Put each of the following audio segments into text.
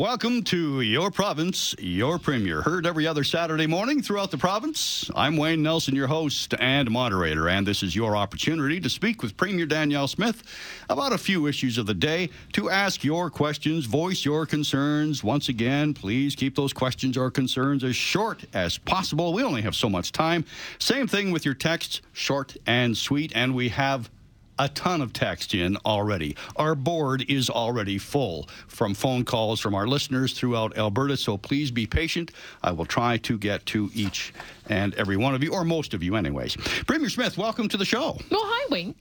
Welcome to Your Province, Your Premier. Heard every other Saturday morning throughout the province. I'm Wayne Nelson, your host and moderator, and this is your opportunity to speak with Premier Danielle Smith about a few issues of the day, to ask your questions, voice your concerns. Once again, please keep those questions or concerns as short as possible. We only have so much time. Same thing with your texts, short and sweet, and we have a ton of text in already. Our board is already full from phone calls from our listeners throughout Alberta, so please be patient. I will try to get to each and every one of you, or most of you, anyways. Premier Smith, welcome to the show. Oh, hi, Wayne.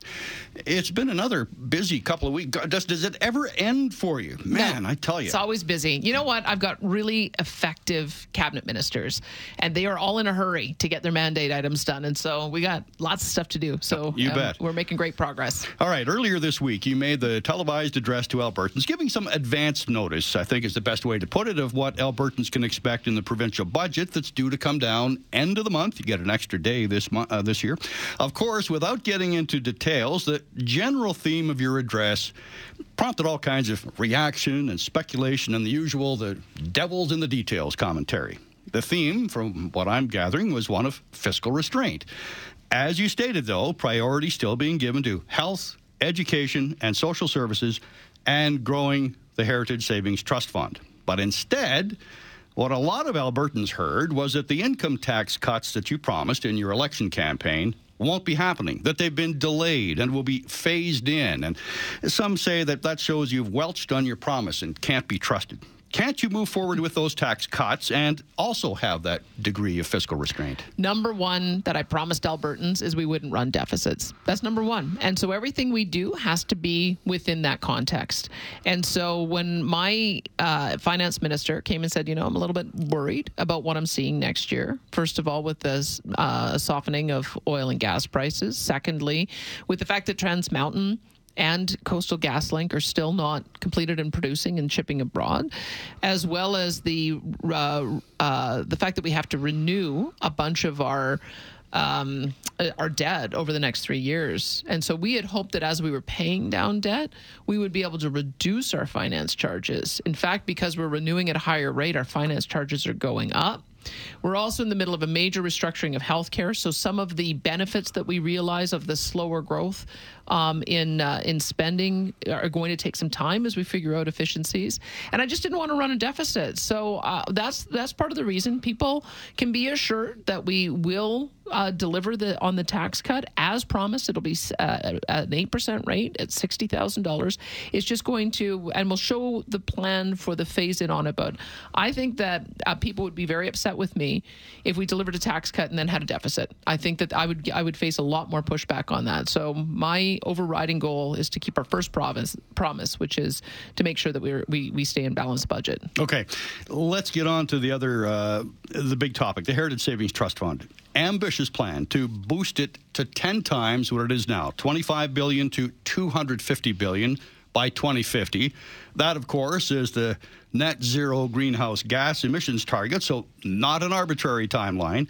It's been another busy couple of weeks. Does, does it ever end for you? Man, No, I tell you. It's always busy. You know what? I've got really effective cabinet ministers, and they are all in a hurry to get their mandate items done. And so we got lots of stuff to do. So um, You bet. we're making great progress. All right, earlier this week, you made the televised address to Albertans, giving some advance notice, I think is the best way to put it, of what Albertans can expect in the provincial budget that's due to come down end of the month. You get an extra day this mo- uh, this year. Of course, without getting into details, the general theme of your address prompted all kinds of reaction and speculation and the usual the devil's in the details commentary. The theme, from what I'm gathering, was one of fiscal restraint. As you stated, though, priority still being given to health, education, and social services, and growing the Heritage Savings Trust Fund. But instead, what a lot of Albertans heard was that the income tax cuts that you promised in your election campaign won't be happening, that they've been delayed and will be phased in. And some say that that shows you've welched on your promise and can't be trusted. Can't you move forward with those tax cuts and also have that degree of fiscal restraint? Number one that I promised Albertans is we wouldn't run deficits. That's number one. And so everything we do has to be within that context. And so when my uh, finance minister came and said, you know, I'm a little bit worried about what I'm seeing next year, first of all, with the uh, softening of oil and gas prices. Secondly, with the fact that Trans Mountain and Coastal GasLink are still not completed and producing and shipping abroad, as well as the uh, uh, the fact that we have to renew a bunch of our um, our debt over the next three years. And so we had hoped that as we were paying down debt, we would be able to reduce our finance charges. In fact, because we're renewing at a higher rate, our finance charges are going up. We're also in the middle of a major restructuring of healthcare, so some of the benefits that we realize of the slower growth um, in uh, in spending are going to take some time as we figure out efficiencies. And I just didn't want to run a deficit, so uh, that's that's part of the reason people can be assured that we will uh, deliver the on the tax cut as promised. It'll be uh, an eight percent rate at sixty thousand dollars. It's just going to, and we'll show the plan for the phase in on it. But I think that uh, people would be very upset with me if we delivered a tax cut and then had a deficit. I think that I would I would face a lot more pushback on that. So my overriding goal is to keep our first promise promise, which is to make sure that we're, we we stay in balanced budget. Okay, let's get on to the other, uh, the big topic, the Heritage Savings Trust Fund. Ambitious plan to boost it to 10 times what it is now, 25 billion to 250 billion by 2050. That, of course, is the net zero greenhouse gas emissions target, so not an arbitrary timeline.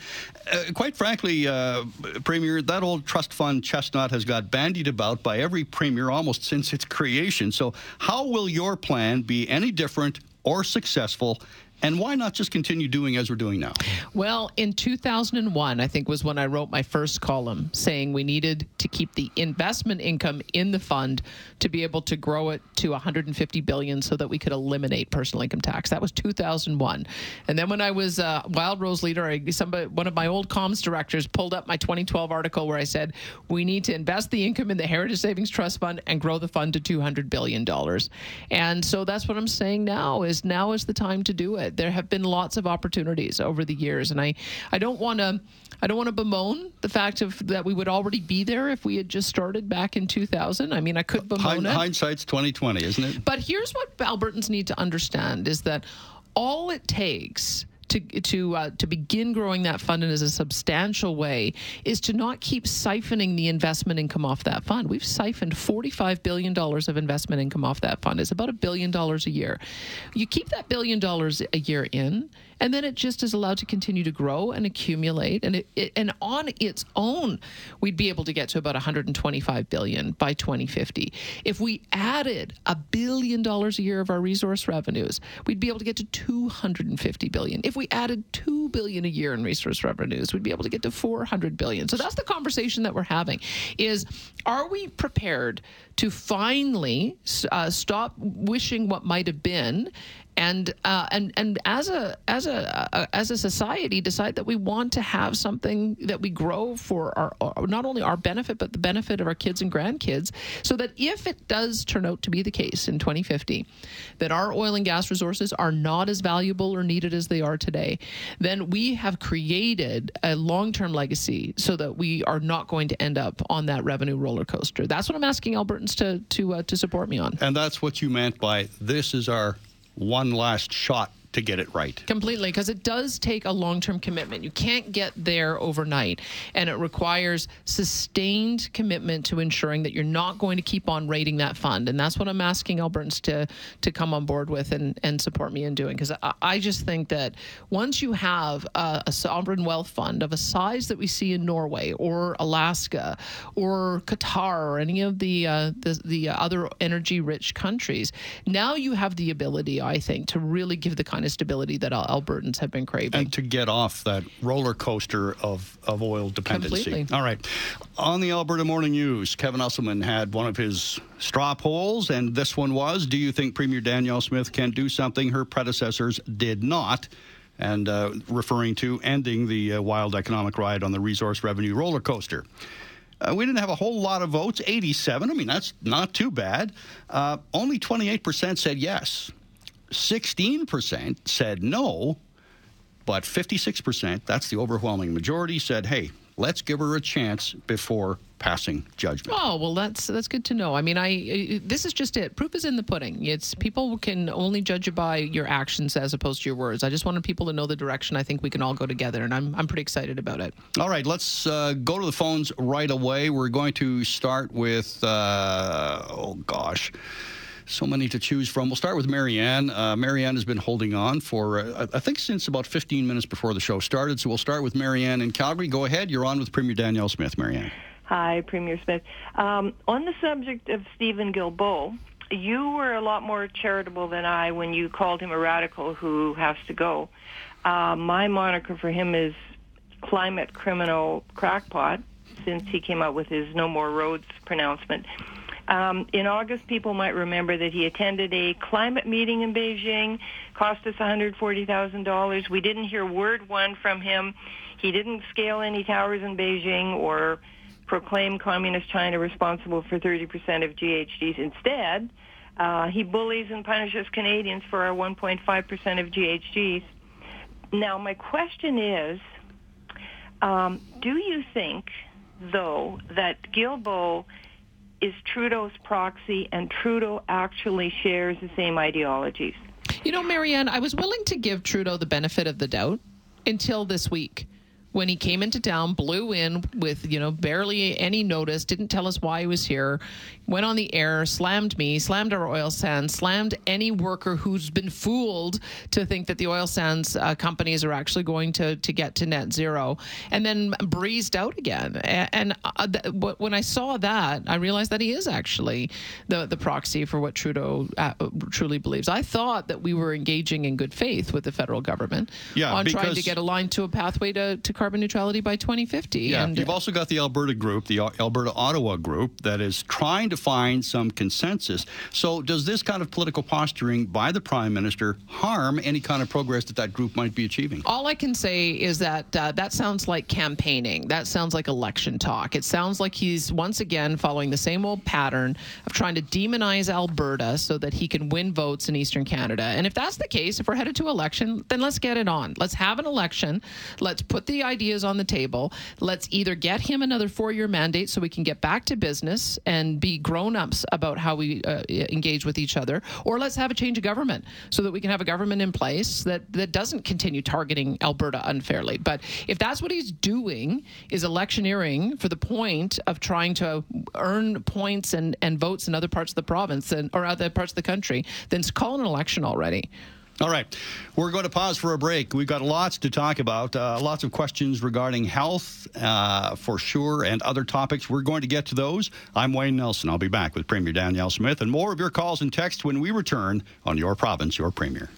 Uh, quite frankly, uh, Premier, that old trust fund chestnut has got bandied about by every Premier almost since its creation. So, how will your plan be any different or successful? And why not just continue doing as we're doing now? Well, in 2001, I think was when I wrote my first column saying we needed to keep the investment income in the fund to be able to grow it to 150 billion so that we could eliminate personal income tax. That was 2001. And then when I was uh, Wildrose leader, I, somebody, one of my old comms directors pulled up my 2012 article where I said we need to invest the income in the Heritage Savings Trust Fund and grow the fund to 200 billion dollars. And so that's what I'm saying now is now is the time to do it. There have been lots of opportunities over the years, and I, I don't want to. I don't want to bemoan the fact of that we would already be there if we had just started back in 2000. I mean, I could bemoan Hind, it. hindsight's 2020, isn't it? But here's what Albertans need to understand is that all it takes to to uh, to begin growing that fund in a substantial way is to not keep siphoning the investment income off that fund. We've siphoned forty five billion dollars of investment income off that fund. It's about a billion dollars a year. You keep that billion dollars a year in and then it just is allowed to continue to grow and accumulate. And it, it, and on its own we'd be able to get to about 125 billion by 2050 if we added a billion dollars a year of our resource revenues we'd be able to get to 250 billion. If we added 2 billion a year in resource revenues we'd be able to get to 400 billion. So that's the conversation that we're having is are we prepared to finally uh, stop wishing what might have been and uh, and and as a as a uh, as a society decide that we want to have something that we grow for our, our, not only our benefit but the benefit of our kids and grandkids so that if it does turn out to be the case in 2050 that our oil and gas resources are not as valuable or needed as they are today then we have created a long-term legacy so that we are not going to end up on that revenue roller coaster. That's what I'm asking Albertans to to uh, to support me on. And that's what you meant by this is our one last shot to get it right. Completely, because it does take a long term commitment. You can't get there overnight, and it requires sustained commitment to ensuring that you're not going to keep on rating that fund. And that's what I'm asking Albertans to, to come on board with and, and support me in doing. Because I, I, just think that once you have a, a sovereign wealth fund of a size that we see in Norway or Alaska or Qatar or any of the, uh, the, the other energy rich countries, now you have the ability, I think, to really give the kind kind of stability that Albertans have been craving. And to get off that roller coaster of, of oil dependency. Completely. All right. On the Alberta Morning News, Kevin Usselman had one of his straw polls, and this one was Do you think Premier Danielle Smith can do something her predecessors did not? And uh, referring to ending the uh, wild economic ride on the resource revenue roller coaster. Uh, we didn't have a whole lot of votes, 87. I mean, that's not too bad. Uh, only 28% said yes. 16% said no, but 56%, that's the overwhelming majority, said, hey, let's give her a chance before passing judgment. Oh well, that's that's good to know. I mean, I this is just it. Proof is in the pudding. It's people can only judge you by your actions as opposed to your words. I just wanted people to know the direction. I think we can all go together, and I'm I'm pretty excited about it. All right, let's uh, go to the phones right away. We're going to start with uh, oh gosh so many to choose from. We'll start with Marianne. Uh, Marianne has been holding on for, uh, I think, since about 15 minutes before the show started. So we'll start with Marianne in Calgary. Go ahead. You're on with Premier Danielle Smith, Marianne. Hi, Premier Smith. Um, on the subject of Steven Guilbeault, you were a lot more charitable than I when you called him a radical who has to go. Uh, my moniker for him is climate criminal crackpot since he came out with his No More Roads pronouncement. Um, in August, people might remember that he attended a climate meeting in Beijing, cost us $140,000. We didn't hear word one from him. He didn't scale any towers in Beijing or proclaim communist China responsible for 30% of GHGs. Instead, uh, he bullies and punishes Canadians for our 1.5% of GHGs. Now, my question is, um, do you think, though, that Guilbeault is Trudeau's proxy, and Trudeau actually shares the same ideologies. You know, Marianne, I was willing to give Trudeau the benefit of the doubt until this week when he came into town, blew in with, you know, barely any notice, didn't tell us why he was here, went on the air, slammed me, slammed our oil sands, slammed any worker who's been fooled to think that the oil sands uh, companies are actually going to, to get to net zero, and then breezed out again. And, uh, th- when I saw that, I realized that he is actually the, the proxy for what Trudeau uh, truly believes. I thought that we were engaging in good faith with the federal government yeah, on trying to get aligned to a pathway to, to carbon neutrality by 2050. Yeah, and you've also got the Alberta group, the Alberta Ottawa group, that is trying to find some consensus. So, does this kind of political posturing by the Prime Minister harm any kind of progress that that group might be achieving? All I can say is that uh, that sounds like campaigning. That sounds like election talk. It sounds like he's once again following the same old pattern of trying to demonize Alberta so that he can win votes in Eastern Canada. And if that's the case, if we're headed to election, then let's get it on. Let's have an election. Let's put the ideas on the table. Let's either get him another four year mandate so we can get back to business and be grown ups about how we uh, engage with each other, or let's have a change of government so that we can have a government in place that, that doesn't continue targeting Alberta unfairly. But if that's what he's doing, is electioneering for the point of trying to earn points and, and votes in other parts of the province and, or other parts of the country, then call an election already. All right. We're going to pause for a break. We've got lots to talk about, uh, lots of questions regarding health uh, for sure, and other topics. We're going to get to those. I'm Wayne Nelson. I'll be back with Premier Danielle Smith and more of your calls and texts when we return on Your Province, Your Premier.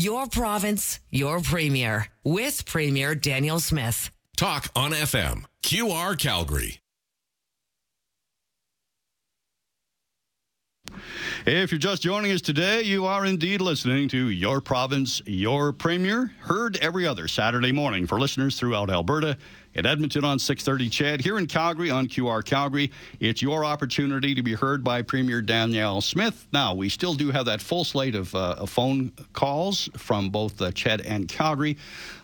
Your province, your premier, with Premier Danielle Smith. Talk on FM, QR Calgary. If you're just joining us today, you are indeed listening to Your Province, Your Premier, heard every other Saturday morning for listeners throughout Alberta. In Edmonton on 630 CHED, here in Calgary on QR Calgary, it's your opportunity to be heard by Premier Danielle Smith. Now, we still do have that full slate of, uh, phone calls from both uh, CHED and Calgary.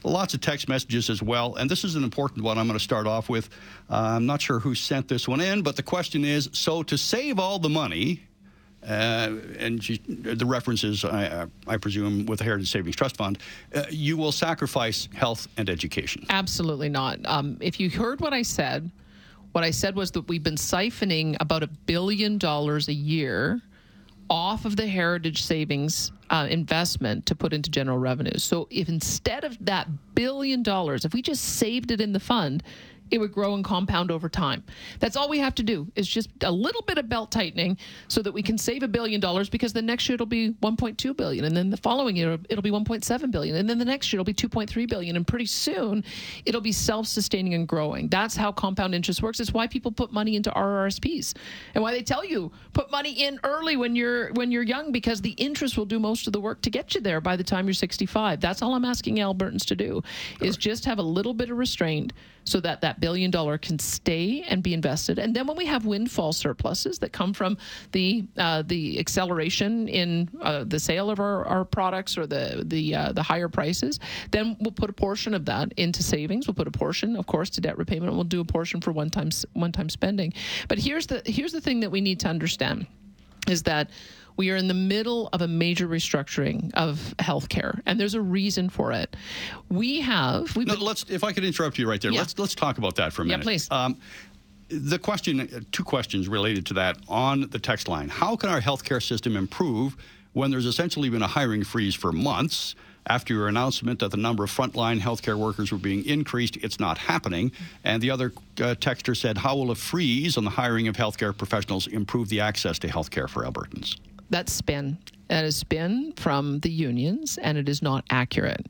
Lots of text messages as well. And this is an important one I'm going to start off with. Uh, I'm not sure who sent this one in, but the question is so to save all the money, uh, and she, the references, I, I, presume, with the Heritage Savings Trust Fund, uh, you will sacrifice health and education. Absolutely not. Um, if you heard what I said, what I said was that we've been siphoning about a billion dollars a year off of the Heritage Savings uh, investment to put into general revenues. So if instead of that billion dollars, if we just saved it in the fund, it would grow and compound over time. That's all we have to do is just a little bit of belt tightening so that we can save a billion dollars because the next year it'll be 1.2 billion and then the following year it'll be 1.7 billion and then the next year it'll be 2.3 billion and pretty soon it'll be self-sustaining and growing. That's how compound interest works. It's why people put money into RRSPs and why they tell you put money in early when you're when you're young because the interest will do most of the work to get you there by the time you're 65. That's all I'm asking Albertans to do is just have a little bit of restraint so that that billion dollar can stay and be invested. And then when we have windfall surpluses that come from the uh, the acceleration in uh, the sale of our, our products or the the uh, the higher prices, then we'll put a portion of that into savings. We'll put a portion, of course, to debt repayment. We'll do a portion for one time one time spending. But here's the here's the thing that we need to understand is that we are in the middle of a major restructuring of healthcare, and there's a reason for it. We have. No, let's. If I could interrupt you right there, yeah. let's let's talk about that for a minute. Yeah, please. Um, the question, two questions related to that on the text line. How can our healthcare system improve when there's essentially been a hiring freeze for months? After your announcement that the number of frontline healthcare workers were being increased, it's not happening. And the other uh, texter said, How will a freeze on the hiring of healthcare professionals improve the access to healthcare for Albertans? That's spin. That is spin from the unions, and it is not accurate.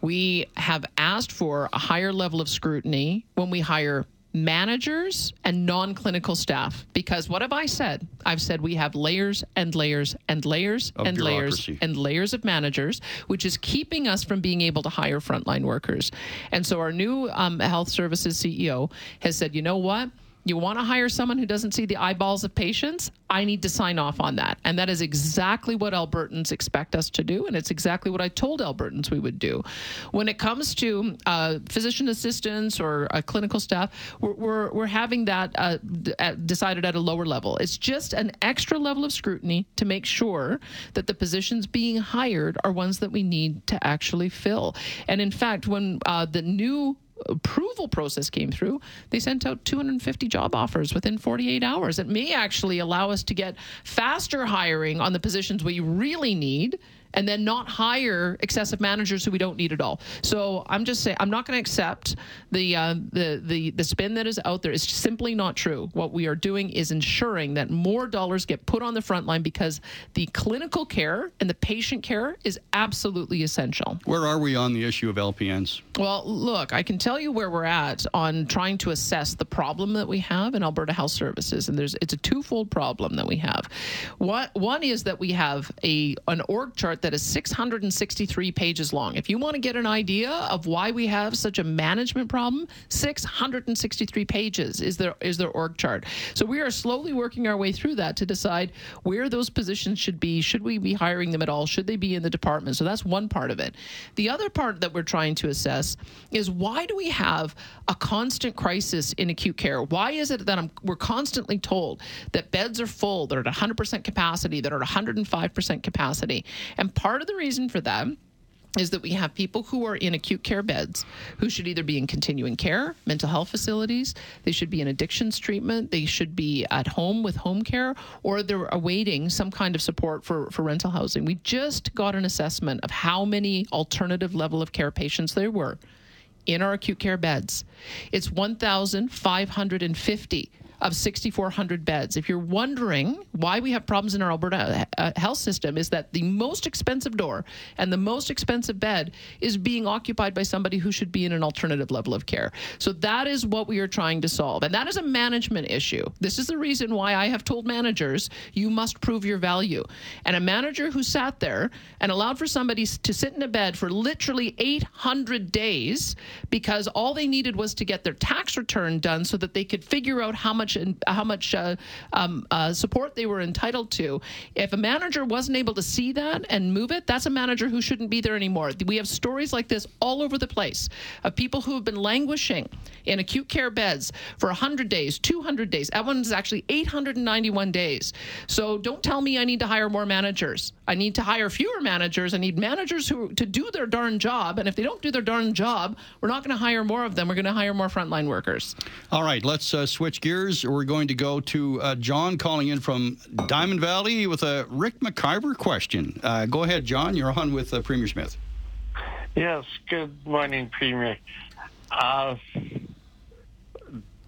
We have asked for a higher level of scrutiny when we hire managers and non clinical staff. Because what have I said? I've said we have layers and layers and layers of and layers and layers of managers, which is keeping us from being able to hire frontline workers. And so our new um, health services CEO has said, you know what? You want to hire someone who doesn't see the eyeballs of patients? I need to sign off on that. And that is exactly what Albertans expect us to do. And it's exactly what I told Albertans we would do. When it comes to uh, physician assistants or uh, clinical staff, we're, we're, we're having that uh, d- decided at a lower level. It's just an extra level of scrutiny to make sure that the positions being hired are ones that we need to actually fill. And in fact, when uh, the new approval process came through, they sent out 250 job offers within 48 hours. It may actually allow us to get faster hiring on the positions we really need and then not hire excessive managers who we don't need at all. So I'm just saying I'm not going to accept the uh, the the the spin that is out there. It's simply not true. What we are doing is ensuring that more dollars get put on the front line because the clinical care and the patient care is absolutely essential. Where are we on the issue of LPNs? Well, look, I can tell you where we're at on trying to assess the problem that we have in Alberta Health Services, and there's it's a twofold problem that we have. One one is that we have a an org chart that is 663 pages long. If you want to get an idea of why we have such a management problem, 663 pages is their is their org chart. So we are slowly working our way through that to decide where those positions should be. Should we be hiring them at all? Should they be in the department? So that's one part of it. The other part that we're trying to assess is why do we have a constant crisis in acute care? Why is it that I'm, we're constantly told that beds are full, they're at 100% capacity, that are at 105% capacity? And part of the reason for that is that we have people who are in acute care beds who should either be in continuing care, mental health facilities, they should be in addictions treatment, they should be at home with home care, or they're awaiting some kind of support for, for rental housing. We just got an assessment of how many alternative level of care patients there were in our acute care beds. It's 1,550 of 6,400 beds. If you're wondering why we have problems in our Alberta uh, health system, is that the most expensive door and the most expensive bed is being occupied by somebody who should be in an alternative level of care. So that is what we are trying to solve. And that is a management issue. This is the reason why I have told managers, you must prove your value. And a manager who sat there and allowed for somebody to sit in a bed for literally 800 days because all they needed was to get their tax return done so that they could figure out how much much how much uh, um, uh, support they were entitled to. If a manager wasn't able to see that and move it, that's a manager who shouldn't be there anymore. We have stories like this all over the place of people who have been languishing in acute care beds for 100 days, 200 days. That one's actually 891 days. So don't tell me I need to hire more managers. I need to hire fewer managers. I need managers who to do their darn job. And if they don't do their darn job, we're not going to hire more of them. We're going to hire more frontline workers. All right, let's uh, switch gears we're going to go to uh, John calling in from Diamond Valley with a Rick McIver question. Uh, go ahead, John. You're on with uh, Premier Smith. Yes. Good morning, Premier. Uh,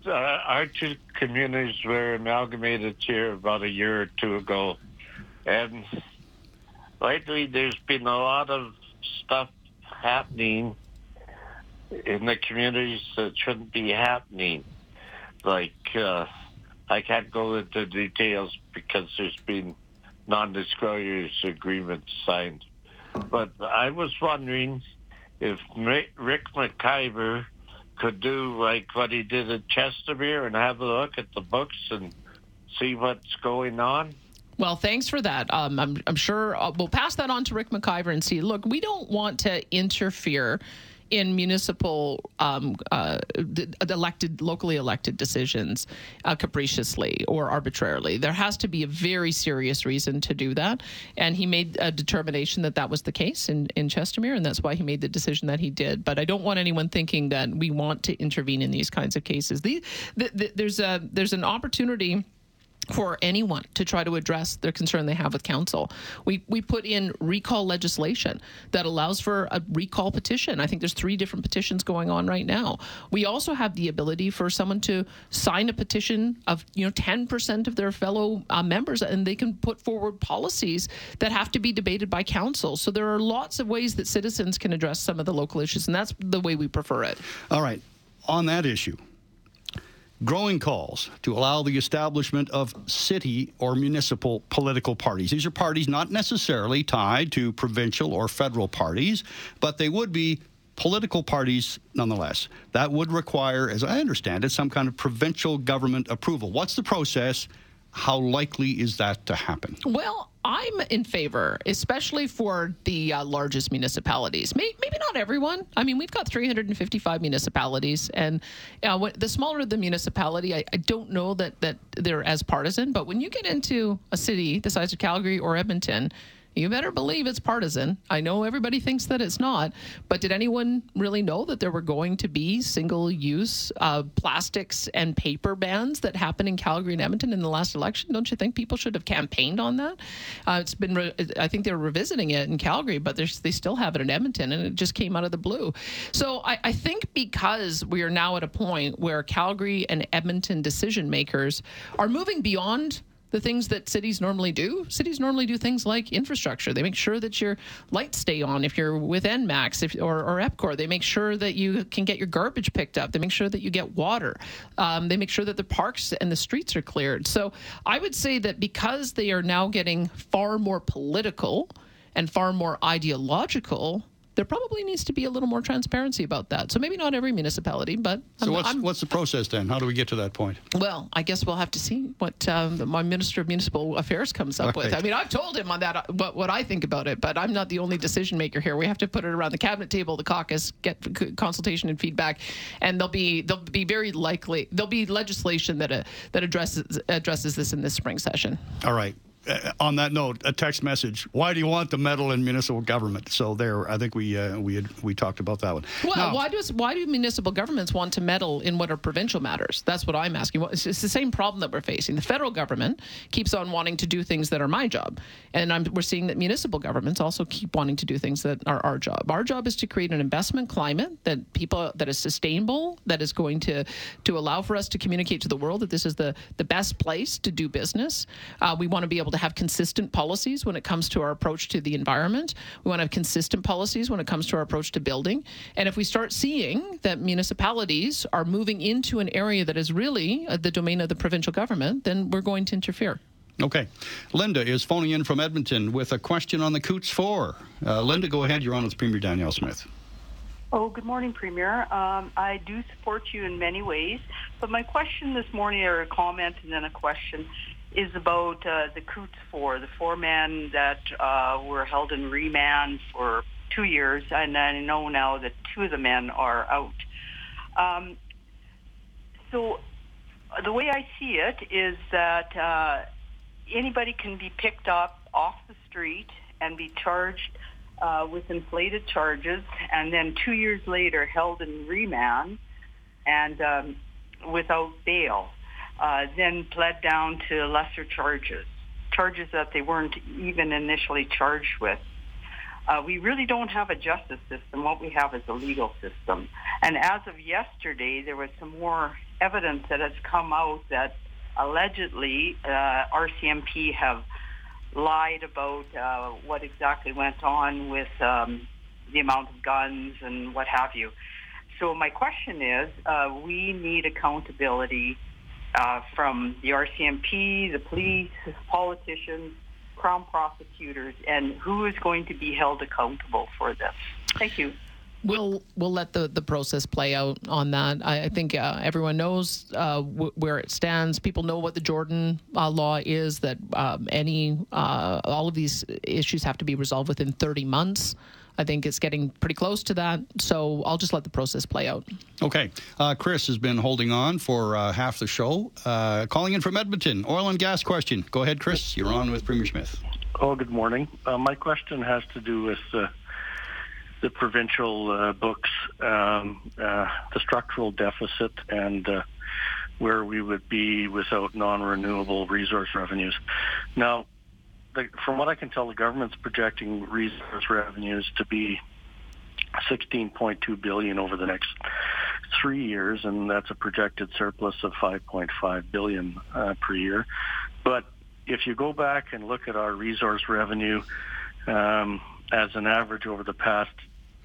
uh, our two communities were amalgamated here about a year or two ago, and lately there's been a lot of stuff happening in the communities that shouldn't be happening like uh, I can't go into details because there's been non-disclosure agreements signed. But I was wondering if Rick McIver could do like what he did at Chestermere and have a look at the books and see what's going on. Well, thanks for that. Um, I'm, I'm sure uh, we'll pass that on to Rick McIver and see. Look, we don't want to interfere in municipal um, uh, elected, locally elected decisions uh, capriciously or arbitrarily. There has to be a very serious reason to do that, and he made a determination that that was the case in in Chestermere, and that's why he made the decision that he did. But I don't want anyone thinking that we want to intervene in these kinds of cases. The, the, the, there's a there's an opportunity for anyone to try to address their concern they have with council. We we put in recall legislation that allows for a recall petition. I think there's three different petitions going on right now. We also have the ability for someone to sign a petition of you know 10% of their fellow uh, members, and they can put forward policies that have to be debated by council. So there are lots of ways that citizens can address some of the local issues, and that's the way we prefer it. All right, on that issue growing calls to allow the establishment of city or municipal political parties. These are parties not necessarily tied to provincial or federal parties, but they would be political parties nonetheless. That would require, as I understand it, some kind of provincial government approval. What's the process? How likely is that to happen? Well, I'm in favor, especially for the uh, largest municipalities. Maybe, maybe, not everyone. I mean, we've got 355 municipalities, and uh, the smaller the municipality, I, I, don't know that that they're as partisan. But when you get into a city the size of Calgary or Edmonton, you better believe it's partisan. I know everybody thinks that it's not, but did anyone really know that there were going to be single use uh, plastics and paper bans that happened in Calgary and Edmonton in the last election? Don't you think people should have campaigned on that? Uh, it's been, re- I think they're revisiting it in Calgary, but they still have it in Edmonton, and it just came out of the blue. So I, I think because we are now at a point where Calgary and Edmonton decision makers are moving beyond the things that cities normally do. Cities normally do things like infrastructure. They make sure that your lights stay on if you're with ENMAX if, or, or EPCOR. They make sure that you can get your garbage picked up. They make sure that you get water. Um, they make sure that the parks and the streets are cleared. So I would say that because they are now getting far more political, and far more ideological, there probably needs to be a little more transparency about that. So maybe not every municipality, but So I'm- what's I'm- what's the process then? How do we get to that point? well, I guess we'll have to see what um, my minister of municipal affairs comes up with. I mean, I've told him on that uh, what what I think about it, but I'm not the only decision maker here. We have to put it around the cabinet table, the caucus, get consultation and feedback, and there'll be there'll be very likely there'll be legislation that uh, that addresses addresses this in this spring session. All right. Uh, on that note, a text message. Why do you want the meddle in municipal government? So there, I think we uh, we had, we talked about that one. Well, Now- why does why do municipal governments want to meddle in what are provincial matters? That's what I'm asking. It's, it's the same problem that we're facing. The federal government keeps on wanting to do things that are my job, and I'm, we're seeing that municipal governments also keep wanting to do things that are our job. Our job is to create an investment climate that people that is sustainable, that is going to to allow for us to communicate to the world that this is the the best place to do business. Uh, we want to be able to have consistent policies when it comes to our approach to the environment. We want to have consistent policies when it comes to our approach to building. And if we start seeing that municipalities are moving into an area that is really uh, the domain of the provincial government, then we're going to interfere. Okay. Linda is phoning in from Edmonton with a question on the Coots 4. Uh, Linda, go ahead. You're on with Premier Danielle Smith. Oh, good morning, Premier. Um, I do support you in many ways, but my question this morning, or a comment and then a question, is about uh, the Coots Four, the four men that uh, were held in remand for two years, and I know now that two of the men are out. Um, so uh, the way I see it is that uh, anybody can be picked up off the street and be charged uh, with inflated charges, and then two years later held in remand and um, without bail, uh, then pled down to lesser charges, charges that they weren't even initially charged with. Uh, we really don't have a justice system. What we have is a legal system. And as of yesterday, there was some more evidence that has come out that allegedly uh, RCMP have lied about uh, what exactly went on with um, the amount of guns and what have you. So my question is, uh, we need accountability uh, from the RCMP, the police, politicians, Crown prosecutors, and who is going to be held accountable for this? Thank you. We'll we'll let the, the process play out on that. I, I think uh, everyone knows uh, w- where it stands. People know what the Jordan uh, law is. That um, any uh, all of these issues have to be resolved within 30 months. I think it's getting pretty close to that. So I'll just let the process play out. Okay. Uh, Chris has been holding on for uh, half the show. Uh, calling in from Edmonton. Oil and gas question. Go ahead, Chris. You're on with Premier Smith. Oh, good morning. Uh, my question has to do with uh, the provincial uh, books, um, uh, the structural deficit, and uh, where we would be without non-renewable resource revenues. Now, the, from what I can tell, the government's projecting resource revenues to be 16.2 billion over the next three years, and that's a projected surplus of 5.5 billion uh, per year. But if you go back and look at our resource revenue um, as an average over the past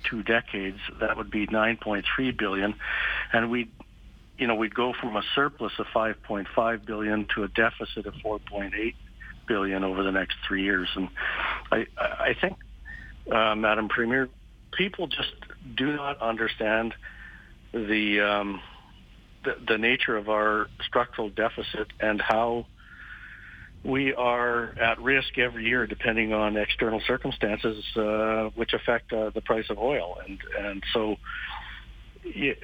two decades, that would be 9.3 billion, and we, you know, we'd go from a surplus of 5.5 billion to a deficit of 4.8 billion over the next three years. And I, I think, uh, Madam Premier, people just do not understand the, um, the the nature of our structural deficit and how we are at risk every year, depending on external circumstances, uh, which affect uh, the price of oil. And and so, y-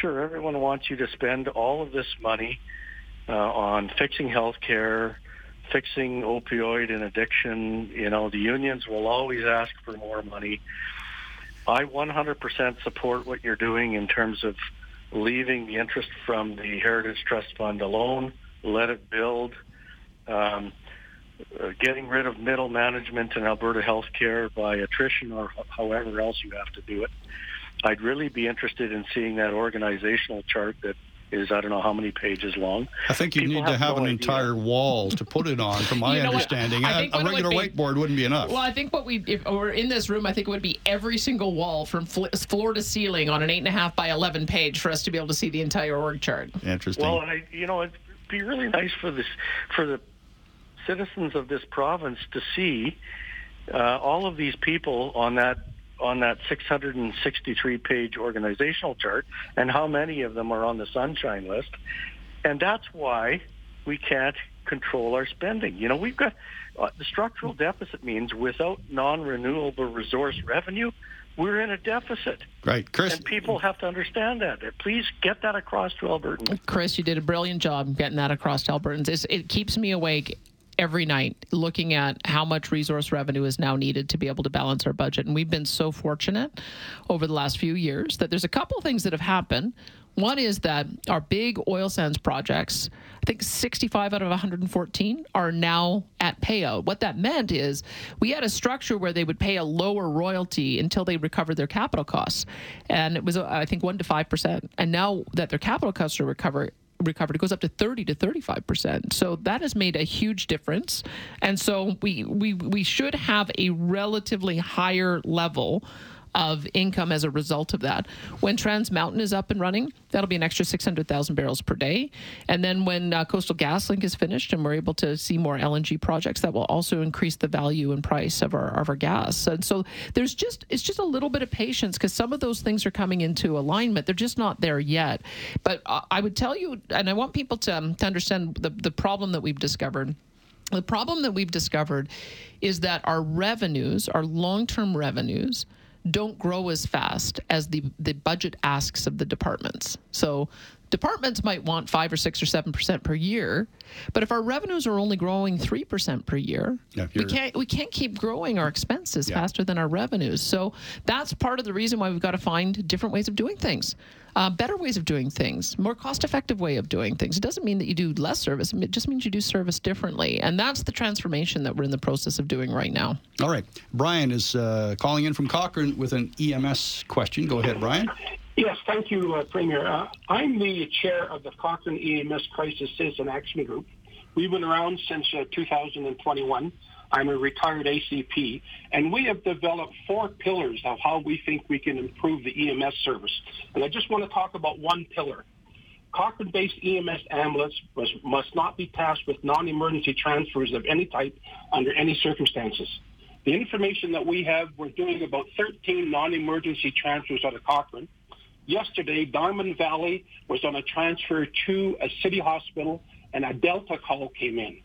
sure, everyone wants you to spend all of this money uh, on fixing health care, fixing opioid and addiction. You know, the unions will always ask for more money. I 100% support what you're doing in terms of leaving the interest from the Heritage Trust Fund alone, let it build, um, uh, getting rid of middle management in Alberta healthcare by attrition or however else you have to do it. I'd really be interested in seeing that organizational chart that is I don't know how many pages long. I think you People need to have no an idea. entire wall to put it on, from my You know what? understanding. I A- think a what would regular be- whiteboard wouldn't be enough. Well, I think what we if we're in this room, I think it would be every single wall from fl- floor to ceiling on an eight and a half by eleven page for us to be able to see the entire org chart. Interesting. Well, and I, you know, it'd be really nice for this for the citizens of this province to see uh, all of these people on that on that 663 page organizational chart and how many of them are on the sunshine list. And that's why we can't control our spending. You know, we've got uh, the structural deficit means without non-renewable resource revenue, we're in a deficit. Right, Chris. And people have to understand that. Please get that across to Albertans. Chris, you did a brilliant job getting that across to Albertans. It's, it keeps me awake every night looking at how much resource revenue is now needed to be able to balance our budget. And we've been so fortunate over the last few years that there's a couple things that have happened. One is that our big oil sands projects, I think 65 out of 114 are now at payout. What that meant is we had a structure where they would pay a lower royalty until they recovered their capital costs. And it was, uh, I think, 1% to 5%. And now that their capital costs are recovered, recovered. It goes up to 30 to 35 percent. So that has made a huge difference. And so we we we should have a relatively higher level of income as a result of that. When Trans Mountain is up and running, that'll be an extra 600,000 barrels per day. And then when uh, Coastal GasLink is finished and we're able to see more LNG projects, that will also increase the value and price of our of our gas. And so there's just it's just a little bit of patience because some of those things are coming into alignment. They're just not there yet. But I would tell you, and I want people to, um, to understand the the problem that we've discovered. The problem that we've discovered is that our revenues, our long term revenues, don't grow as fast as the, the budget asks of the departments. So departments might want five or six or seven percent per year, but if our revenues are only growing three percent per year, Yeah, we can't we can't keep growing our expenses Yeah. faster than our revenues. So that's part of the reason why we've got to find different ways of doing things. Uh, better ways of doing things, more cost-effective way of doing things. It doesn't mean that you do less service; it just means you do service differently, and that's the transformation that we're in the process of doing right now. All right. Brian is uh, calling in from Cochrane with an EMS question. Go ahead, Brian. Yes, thank you, uh, Premier. Uh, I'm the chair of the Cochrane EMS Crisis Citizen Action Group. We've been around since uh, 2021. I'm a retired ACP, and we have developed four pillars of how we think we can improve the EMS service. And I just want to talk about one pillar. Cochrane-based EMS ambulance was, must not be tasked with non-emergency transfers of any type under any circumstances. The information that we have, we're doing about 13 non-emergency transfers out of Cochrane. Yesterday, Diamond Valley was on a transfer to a city hospital, and a Delta call came in.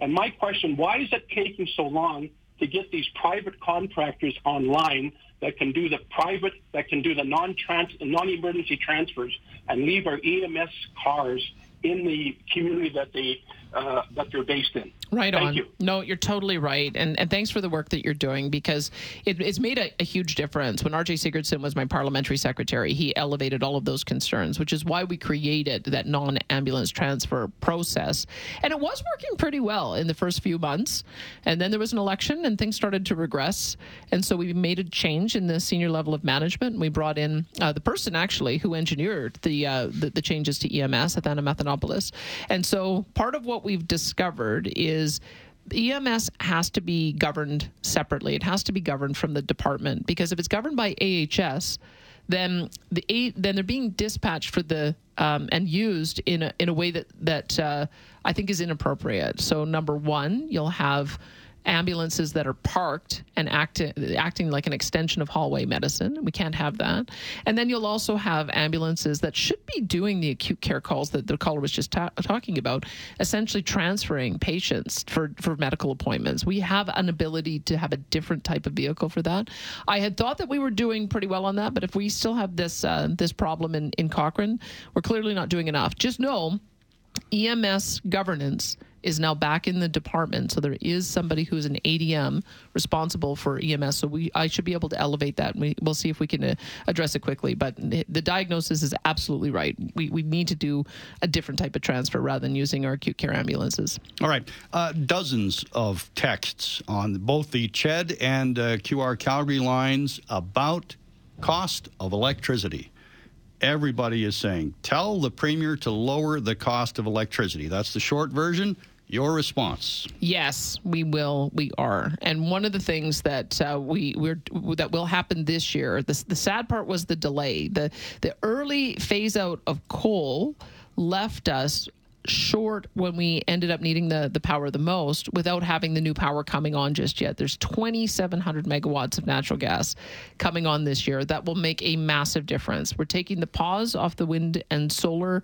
And my question, why is it taking so long to get these private contractors online that can do the private, that can do the non-trans, non-emergency transfers and leave our EMS cars in the community that they, uh, that they're based in? Right Thank on. you. No, you're totally right, and and thanks for the work that you're doing because it, it's made a, a huge difference. When R.J. Sigurdson was my parliamentary secretary, he elevated all of those concerns, which is why we created that non-ambulance transfer process, and it was working pretty well in the first few months, and then there was an election and things started to regress, and so we made a change in the senior level of management. And we brought in uh, the person actually who engineered the, uh, the the changes to EMS, Athana Mentzelopoulos, and so part of what we've discovered is EMS has to be governed separately. It has to be governed from the department because if it's governed by AHS, then the then they're being dispatched for the um, and used in a in a way that that uh, I think is inappropriate. So number one, you'll have ambulances that are parked and act, acting like an extension of hallway medicine. We can't have that. And then you'll also have ambulances that should be doing the acute care calls that the caller was just ta- talking about, essentially transferring patients for, for medical appointments. We have an ability to have a different type of vehicle for that. I had thought that we were doing pretty well on that, but if we still have this uh, this problem in, in Cochrane, we're clearly not doing enough. Just know EMS governance is now back in the department. So there is somebody who is an ADM responsible for EMS. So we I should be able to elevate that. We, we'll see if we can uh, address it quickly. But the diagnosis is absolutely right. We, we need to do a different type of transfer rather than using our acute care ambulances. All right. Uh, dozens of texts on both the CHED and uh, QR Calgary lines about cost of electricity. Everybody is saying, tell the premier to lower the cost of electricity. That's the short version. Your response. Yes, we will. We are, and one of the things that uh, we we're that will happen this year. The the sad part was the delay. the The early phase out of coal left us short when we ended up needing the, the power the most without having the new power coming on just yet. There's 2,700 megawatts of natural gas coming on this year. That will make a massive difference. We're taking the pause off the wind and solar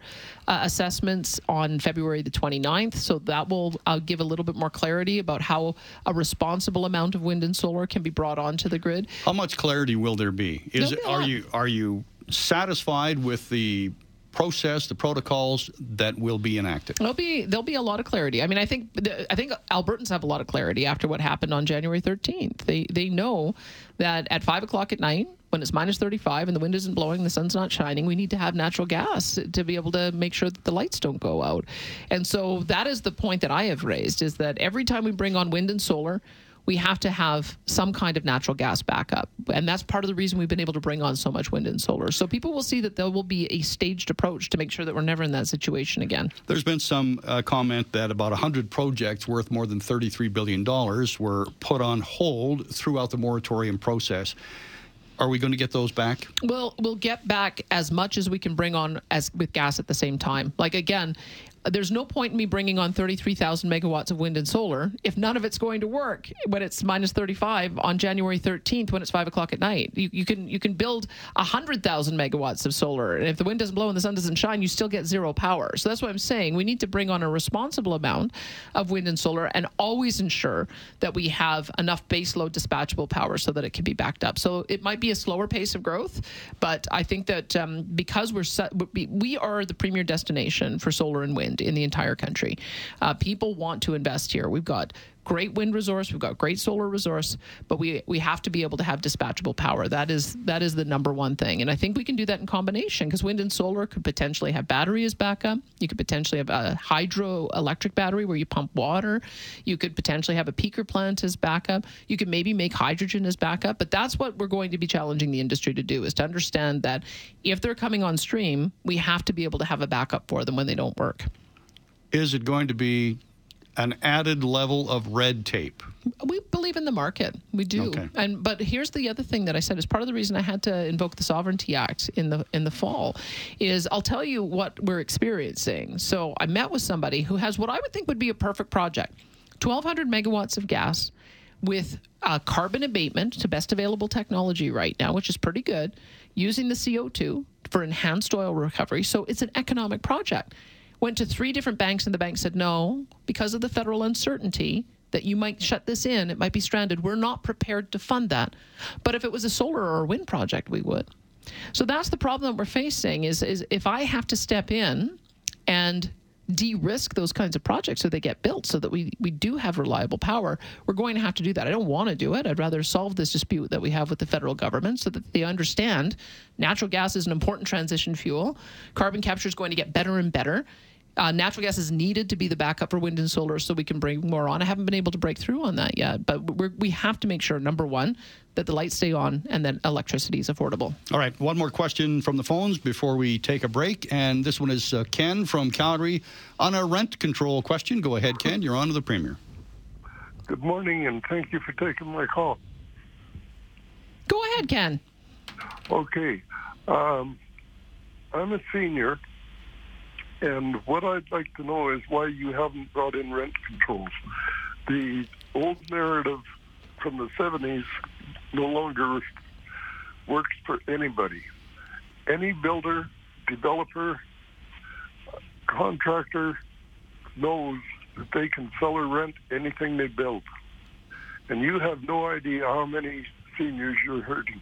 uh, assessments on February the 29th. So that will uh, give a little bit more clarity about how a responsible amount of wind and solar can be brought onto the grid. How much clarity will there be? Is it, are you are you satisfied with the process, the protocols that will be enacted? There'll be there'll be a lot of clarity. I mean, I think I think Albertans have a lot of clarity after what happened on January 13th. They they know that at five o'clock at night. When it's minus 35 and the wind isn't blowing, the sun's not shining, we need to have natural gas to be able to make sure that the lights don't go out. And so that is the point that I have raised is that every time we bring on wind and solar, we have to have some kind of natural gas backup. And that's part of the reason we've been able to bring on so much wind and solar. So people will see that there will be a staged approach to make sure that we're never in that situation again. There's been some uh, comment that about 100 projects worth more than $33 billion were put on hold throughout the moratorium process. Are we going to get those back? Well, we'll get back as much as we can bring on as with gas at the same time. Like again, there's no point in me bringing on 33,000 megawatts of wind and solar if none of it's going to work when it's minus 35 on January 13th when it's five o'clock at night. You, you can you can build 100,000 megawatts of solar, and if the wind doesn't blow and the sun doesn't shine, you still get zero power. So that's what I'm saying. We need to bring on a responsible amount of wind and solar and always ensure that we have enough baseload dispatchable power so that it can be backed up. So it might be a slower pace of growth, but I think that um, because we're we are the premier destination for solar and wind in the entire country. Uh, people want to invest here. We've got great wind resource, we've got great solar resource, but we we have to be able to have dispatchable power. That is that is the number one thing, and I think we can do that in combination because wind and solar could potentially have battery as backup. You could potentially have a hydroelectric battery where you pump water. You could potentially have a peaker plant as backup. You could maybe make hydrogen as backup, but that's what we're going to be challenging the industry to do is to understand that if they're coming on stream, we have to be able to have a backup for them when they don't work is it going to be an added level of red tape? We believe in the market. We do. Okay. And but here's the other thing that I said is part of the reason I had to invoke the Sovereignty Act in the in the fall is I'll tell you what we're experiencing. So I met with somebody who has what I would think would be a perfect project. 1200 megawatts of gas with uh, carbon abatement to best available technology right now, which is pretty good, using the CO2 for enhanced oil recovery. So it's an economic project went to three different banks, and the bank said, no, because of the federal uncertainty that you might shut this in, it might be stranded. We're not prepared to fund that. But if it was a solar or a wind project, we would. So that's the problem that we're facing is, is if I have to step in and de-risk those kinds of projects so they get built so that we, we do have reliable power. We're going to have to do that. I don't want to do it. I'd rather solve this dispute that we have with the federal government so that they understand natural gas is an important transition fuel. Carbon capture is going to get better and better. Uh, natural gas is needed to be the backup for wind and solar so we can bring more on. I haven't been able to break through on that yet, but we have to make sure, number one, that the lights stay on and that electricity is affordable. All right, one more question from the phones before we take a break. And this one is uh, Ken from Calgary on a rent control question. Go ahead, Ken. You're on to the Premier. Good morning, and thank you for taking my call. Go ahead, Ken. Okay. Um, I'm a senior and what I'd like to know is why you haven't brought in rent controls. The old narrative from the 70s no longer works for anybody. Any builder, developer, contractor knows that they can sell or rent anything they build. And you have no idea how many seniors you're hurting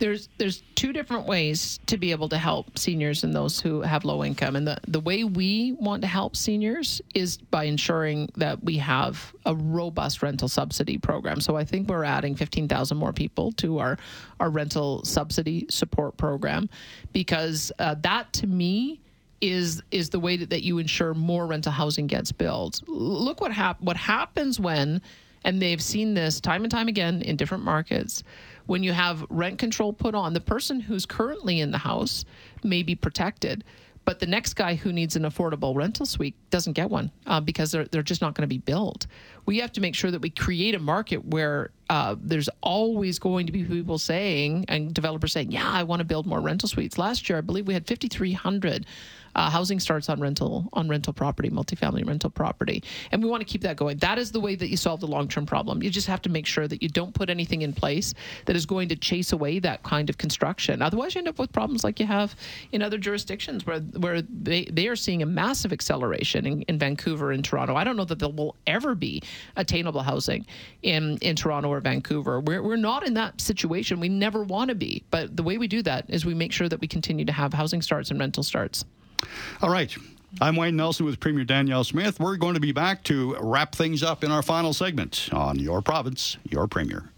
there's there's two different ways to be able to help seniors and those who have low income. And the, the way we want to help seniors is by ensuring that we have a robust rental subsidy program. So i think we're adding 15000 more people to our our rental subsidy support program because uh, that to me is is the way that, that you ensure more rental housing gets built. Look what hap- what happens when and they've seen this time and time again in different markets when you have rent control put on, the person who's currently in the house may be protected. But the next guy who needs an affordable rental suite doesn't get one uh, because they're, they're just not going to be built. We have to make sure that we create a market where uh, there's always going to be people saying and developers saying, "Yeah, I want to build more rental suites." Last year, I believe we had 5,300 uh, housing starts on rental on rental property, multifamily rental property, and we want to keep that going. That is the way that you solve the long term problem. You just have to make sure that you don't put anything in place that is going to chase away that kind of construction. Otherwise, you end up with problems like you have in other jurisdictions where where they, they are seeing a massive acceleration in, in Vancouver and Toronto. I don't know that there will ever be attainable housing in in Toronto or Vancouver. We're we're not in that situation. We never want to be. But the way we do that is we make sure that we continue to have housing starts and rental starts. All right. I'm Wayne Nelson with Premier Danielle Smith. We're going to be back to wrap things up in our final segment on Your Province, Your Premier.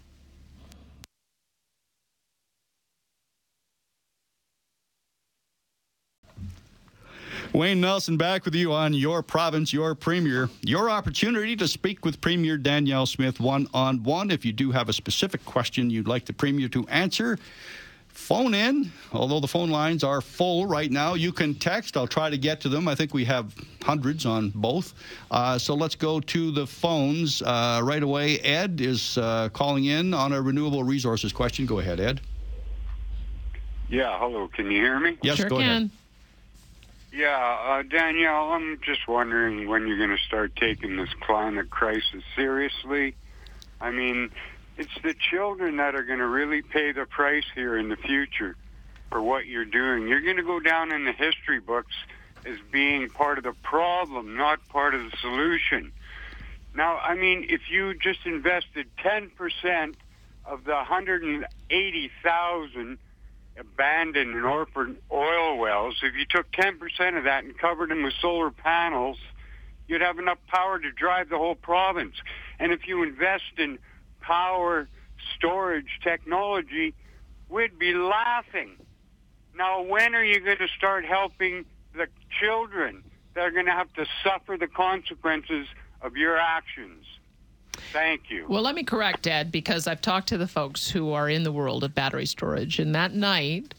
Wayne Nelson back with you on Your Province, Your Premier. Your opportunity to speak with Premier Danielle Smith one on one. If you do have a specific question you'd like the Premier to answer, phone in. Although the phone lines are full right now, you can text. I'll try to get to them. I think we have hundreds on both. Uh, so let's go to the phones uh, right away. Ed is uh, calling in on a renewable resources question. Go ahead, Ed. Yeah, hello. Can you hear me? Yes, sure go can. ahead. Yeah, uh, Danielle, I'm just wondering when you're going to start taking this climate crisis seriously. I mean, it's the children that are going to really pay the price here in the future for what you're doing. You're going to go down in the history books as being part of the problem, not part of the solution. Now, I mean, if you just invested 10% of the 180,000 abandoned and orphaned oil wells, if you took 10% of that and covered them with solar panels, you'd have enough power to drive the whole province. And if you invest in power storage technology, we'd be laughing. Now, when are you going to start helping the children that are going to have to suffer the consequences of your actions? Thank you. Well, let me correct, Ed, because I've talked to the folks who are in the world of battery storage, and that night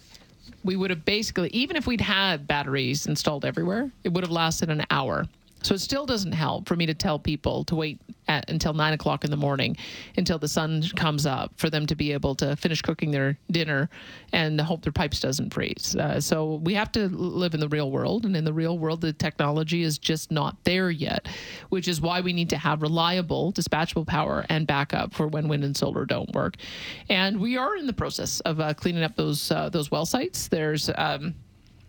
we would have basically, even if we'd had batteries installed everywhere, it would have lasted an hour. So it still doesn't help for me to tell people to wait at, until nine o'clock in the morning until the sun comes up for them to be able to finish cooking their dinner and hope their pipes doesn't freeze. Uh, so we have to live in the real world, and in the real world, the technology is just not there yet, which is why we need to have reliable, dispatchable power and backup for when wind and solar don't work. And we are in the process of uh, cleaning up those uh, those well sites. There's um,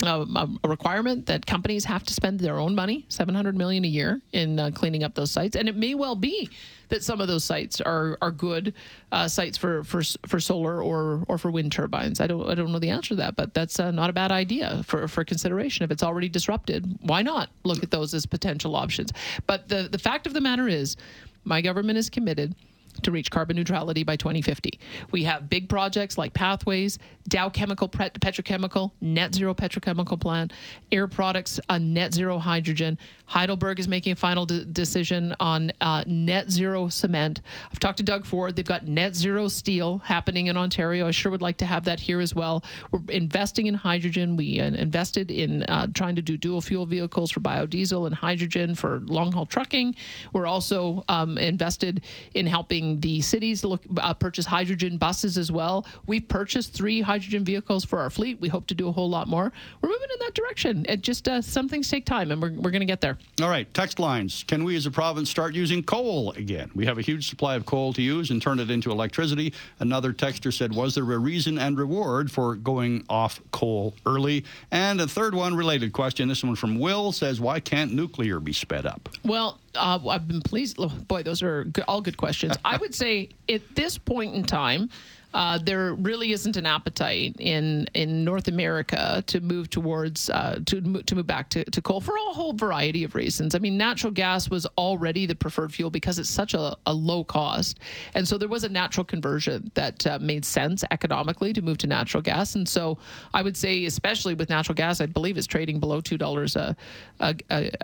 a, a requirement that companies have to spend their own money, 700 million a year, in uh, cleaning up those sites. And it may well be that some of those sites are are good uh, sites for, for for solar or or for wind turbines. I don't I don't know the answer to that, but that's uh, not a bad idea for for consideration. If it's already disrupted, why not look at those as potential options? But the the fact of the matter is, my government is committed to reach carbon neutrality by 2050. We have big projects like Pathways, Dow Chemical Petrochemical, net zero petrochemical plant, Air Products, a net zero hydrogen. Heidelberg is making a final de- decision on uh, net zero cement. I've talked to Doug Ford. They've got net zero steel happening in Ontario. I sure would like to have that here as well. We're investing in hydrogen. We uh, invested in uh, trying to do dual fuel vehicles for biodiesel and hydrogen for long haul trucking. We're also um, invested in helping the cities look uh, purchase hydrogen buses as well. We've purchased three hydrogen vehicles for our fleet. We hope to do a whole lot more. We're moving in that direction. It just uh, some things take time, and we're we're going to get there. All right, text lines. Can we as a province start using coal again? We have a huge supply of coal to use and turn it into electricity. Another texter said, Was there a reason and reward for going off coal early? And a third one, related question. This one from Will says, Why can't nuclear be sped up? Well, uh, I've been pleased. boy, those are all good questions. I would say at this point in time, uh, there really isn't an appetite in in North America to move towards uh, to to move back to, to coal for a whole variety of reasons. I mean, natural gas was already the preferred fuel because it's such a, a low cost, and so there was a natural conversion that uh, made sense economically to move to natural gas. And so I would say, especially with natural gas, I believe it's trading below two dollars a, a,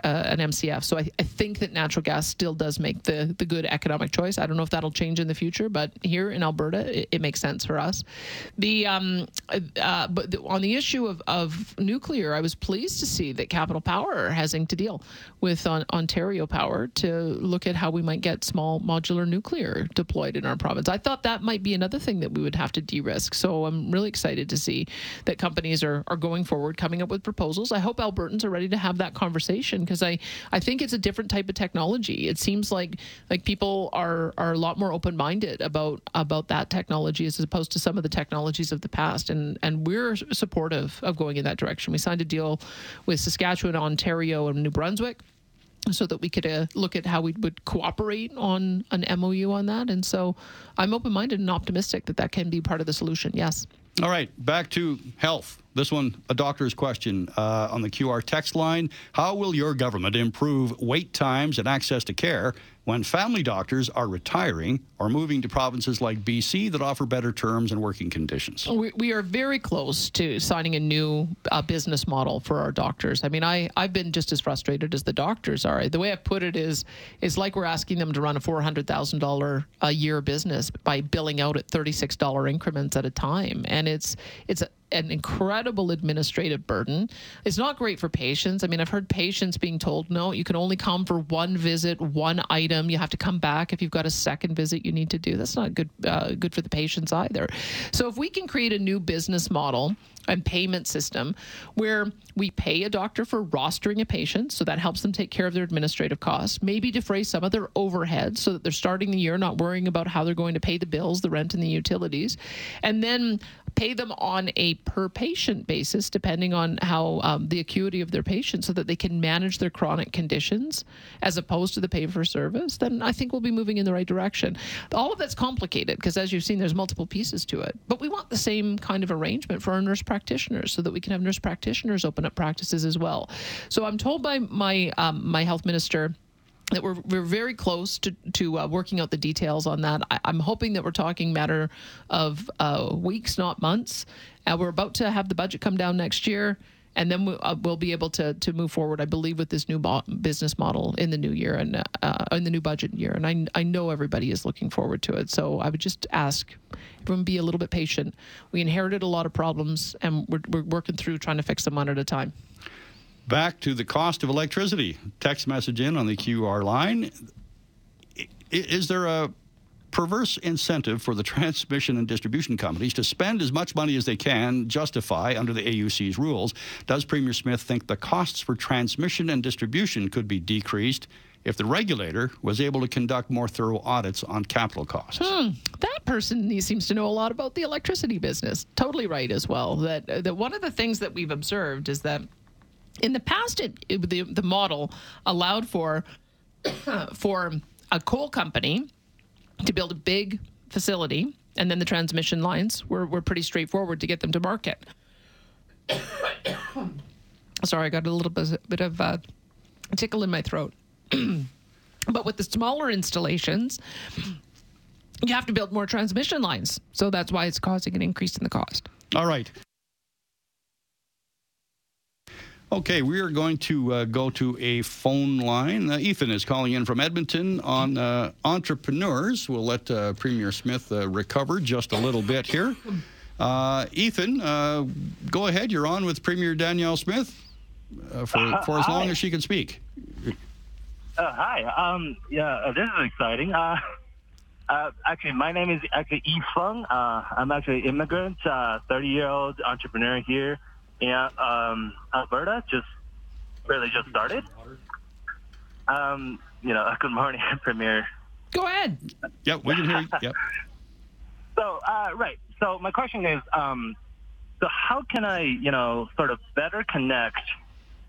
an MCF. So I, I think that natural gas still does make the the good economic choice. I don't know if that'll change in the future, but here in Alberta, it, it makes sense for us. The um, uh, but the, on the issue of, of nuclear, I was pleased to see that Capital Power has inked a deal with on, Ontario Power to look at how we might get small modular nuclear deployed in our province. I thought that might be another thing that we would have to de-risk. So I'm really excited to see that companies are, are going forward, coming up with proposals. I hope Albertans are ready to have that conversation because I, I think it's a different type of technology. It seems like like people are are a lot more open minded about about that technology as opposed to some of the technologies of the past. And and we're supportive of going in that direction. We signed a deal with Saskatchewan, Ontario, and New Brunswick so that we could uh, look at how we would cooperate on an MOU on that. And so I'm open minded and optimistic that that can be part of the solution. Yes. All right, back to health. This one, a doctor's question uh, on the QR text line. How will your government improve wait times and access to care when family doctors are retiring or moving to provinces like BC that offer better terms and working conditions? We, we are very close to signing a new uh, business model for our doctors. I mean, I, I've been just as frustrated as the doctors are. The way I put it is, is like we're asking them to run a $400,000 a year business by billing out at $36 increments at a time. And it's, it's, a, an incredible administrative burden. It's not great for patients. I mean, I've heard patients being told, no, you can only come for one visit, one item. You have to come back if you've got a second visit you need to do. That's not good uh, good for the patients either. So if we can create a new business model and payment system where we pay a doctor for rostering a patient, so that helps them take care of their administrative costs, maybe defray some of their overhead so that they're starting the year not worrying about how they're going to pay the bills, the rent, and the utilities, and then pay them on a per patient basis, depending on how um, the acuity of their patient, so that they can manage their chronic conditions as opposed to the pay for service, then I think we'll be moving in the right direction. All of that's complicated because, as you've seen, there's multiple pieces to it. But we want the same kind of arrangement for our nurse practitioners so that we can have nurse practitioners open up practices as well. So I'm told by my um, my health minister that we're, we're very close to, to uh, working out the details on that. I, am hoping that we're talking matter of uh, weeks, not months. Uh, we're about to have the budget come down next year, and then we, uh, we'll be able to to move forward. I believe with this new bo- business model in the new year and uh, in the new budget year. And I I know everybody is looking forward to it. So I would just ask everyone be a little bit patient. We inherited a lot of problems, and we're, we're working through trying to fix them one at a time. Back to the cost of electricity. Text message in on the QR line. Is there a perverse incentive for the transmission and distribution companies to spend as much money as they can justify under the AUC's rules? Does Premier Smith think the costs for transmission and distribution could be decreased if the regulator was able to conduct more thorough audits on capital costs. Hmm. That person he seems to know a lot about the electricity business. Totally right as well. That that one of the things that we've observed is that in the past, it, it, the, the model allowed for for a coal company to build a big facility, and then the transmission lines were, were pretty straightforward to get them to market. Sorry, I got a little bit, bit of uh, tickle in my throat. but with the smaller installations, you have to build more transmission lines. So that's why it's causing an increase in the cost. All right. Okay, we are going to uh, go to a phone line. Uh, Ethan is calling in from Edmonton on uh, entrepreneurs. We'll let uh, Premier Smith uh, recover just a little bit here. Uh, Ethan, go ahead. You're on with Premier Danielle Smith for, for as long as she can speak. hi. Um, yeah, this is exciting. actually, my name is actually Yi Feng. I'm actually an immigrant, 30 year old entrepreneur here yeah, um, Alberta just really just started. Um, you know, good morning, Premier. Go ahead. Yep, we can hear you. Yep. So, uh, right. So my question is, um, so how can I, you know, sort of better connect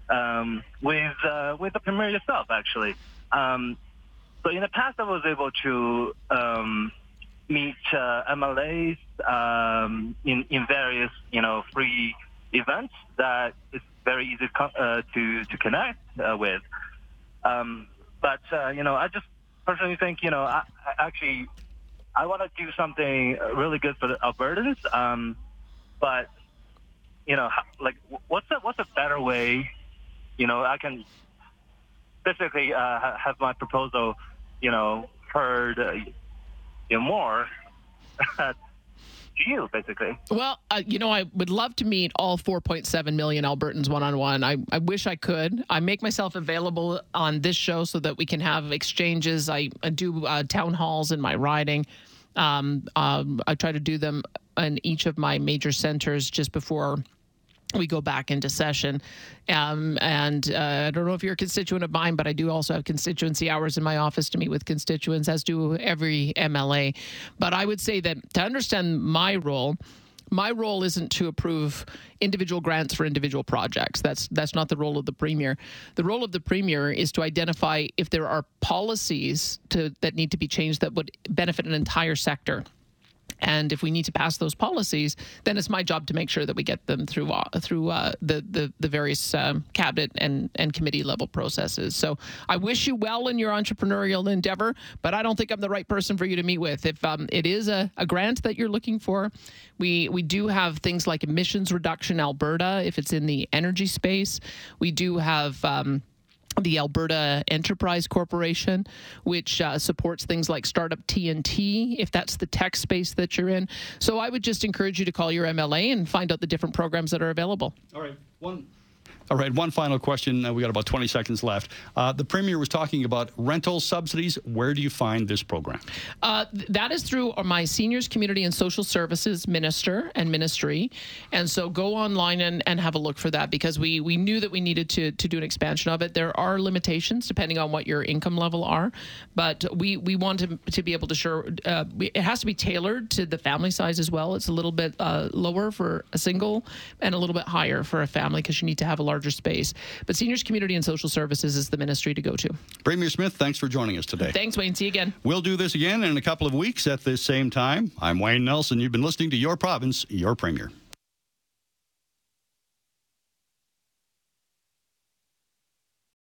um, with uh, with the premier yourself, actually? Um, so in the past, I was able to um, meet uh, MLAs um, in in various, you know, free events that it's very easy uh, to to connect uh, with. Um, but uh, you know, I just personally think you know, I, I actually I want to do something really good for the Albertans. Um, but you know, like what's a what's a better way? You know, I can basically uh, have my proposal, you know, heard uh, you know, more to you, basically. Well, uh, you know, I would love to meet all 4.7 million Albertans one on one. I wish I could. I make myself available on this show so that we can have exchanges. I, I do uh, town halls in my riding. Um, um, I try to do them in each of my major centers just before we go back into session. Um, and uh, I don't know if you're a constituent of mine, but I do also have constituency hours in my office to meet with constituents, as do every MLA. But I would say that to understand my role, my role isn't to approve individual grants for individual projects. That's that's not the role of the premier. The role of the premier is to identify if there are policies to, that need to be changed that would benefit an entire sector. And if we need to pass those policies, then it's my job to make sure that we get them through uh, through uh, the, the the various um, cabinet and and committee level processes. So I wish you well in your entrepreneurial endeavor, but I don't think I'm the right person for you to meet with. If um, it is a, a grant that you're looking for, we we do have things like emissions reduction Alberta. If it's in the energy space, we do have. Um, the Alberta Enterprise Corporation, which uh, supports things like Startup TNT, if that's the tech space that you're in. So I would just encourage you to call your MLA and find out the different programs that are available. All right. One all right, one final question. Uh, we got about 20 seconds left. Uh, the Premier was talking about rental subsidies. Where do you find this program? Uh, th- that is through my Seniors Community and Social Services Minister and Ministry. And so go online and, and have a look for that because we, we knew that we needed to, to do an expansion of it. There are limitations depending on what your income level are, but we, we want to, to be able to sure uh, it has to be tailored to the family size as well. It's a little bit uh, lower for a single and a little bit higher for a family because you need to have a larger space. But Seniors Community and Social Services is the ministry to go to. Premier Smith, thanks for joining us today. Thanks, Wayne. See you again. We'll do this again in a couple of weeks at this same time. I'm Wayne Nelson. You've been listening to Your Province, Your Premier.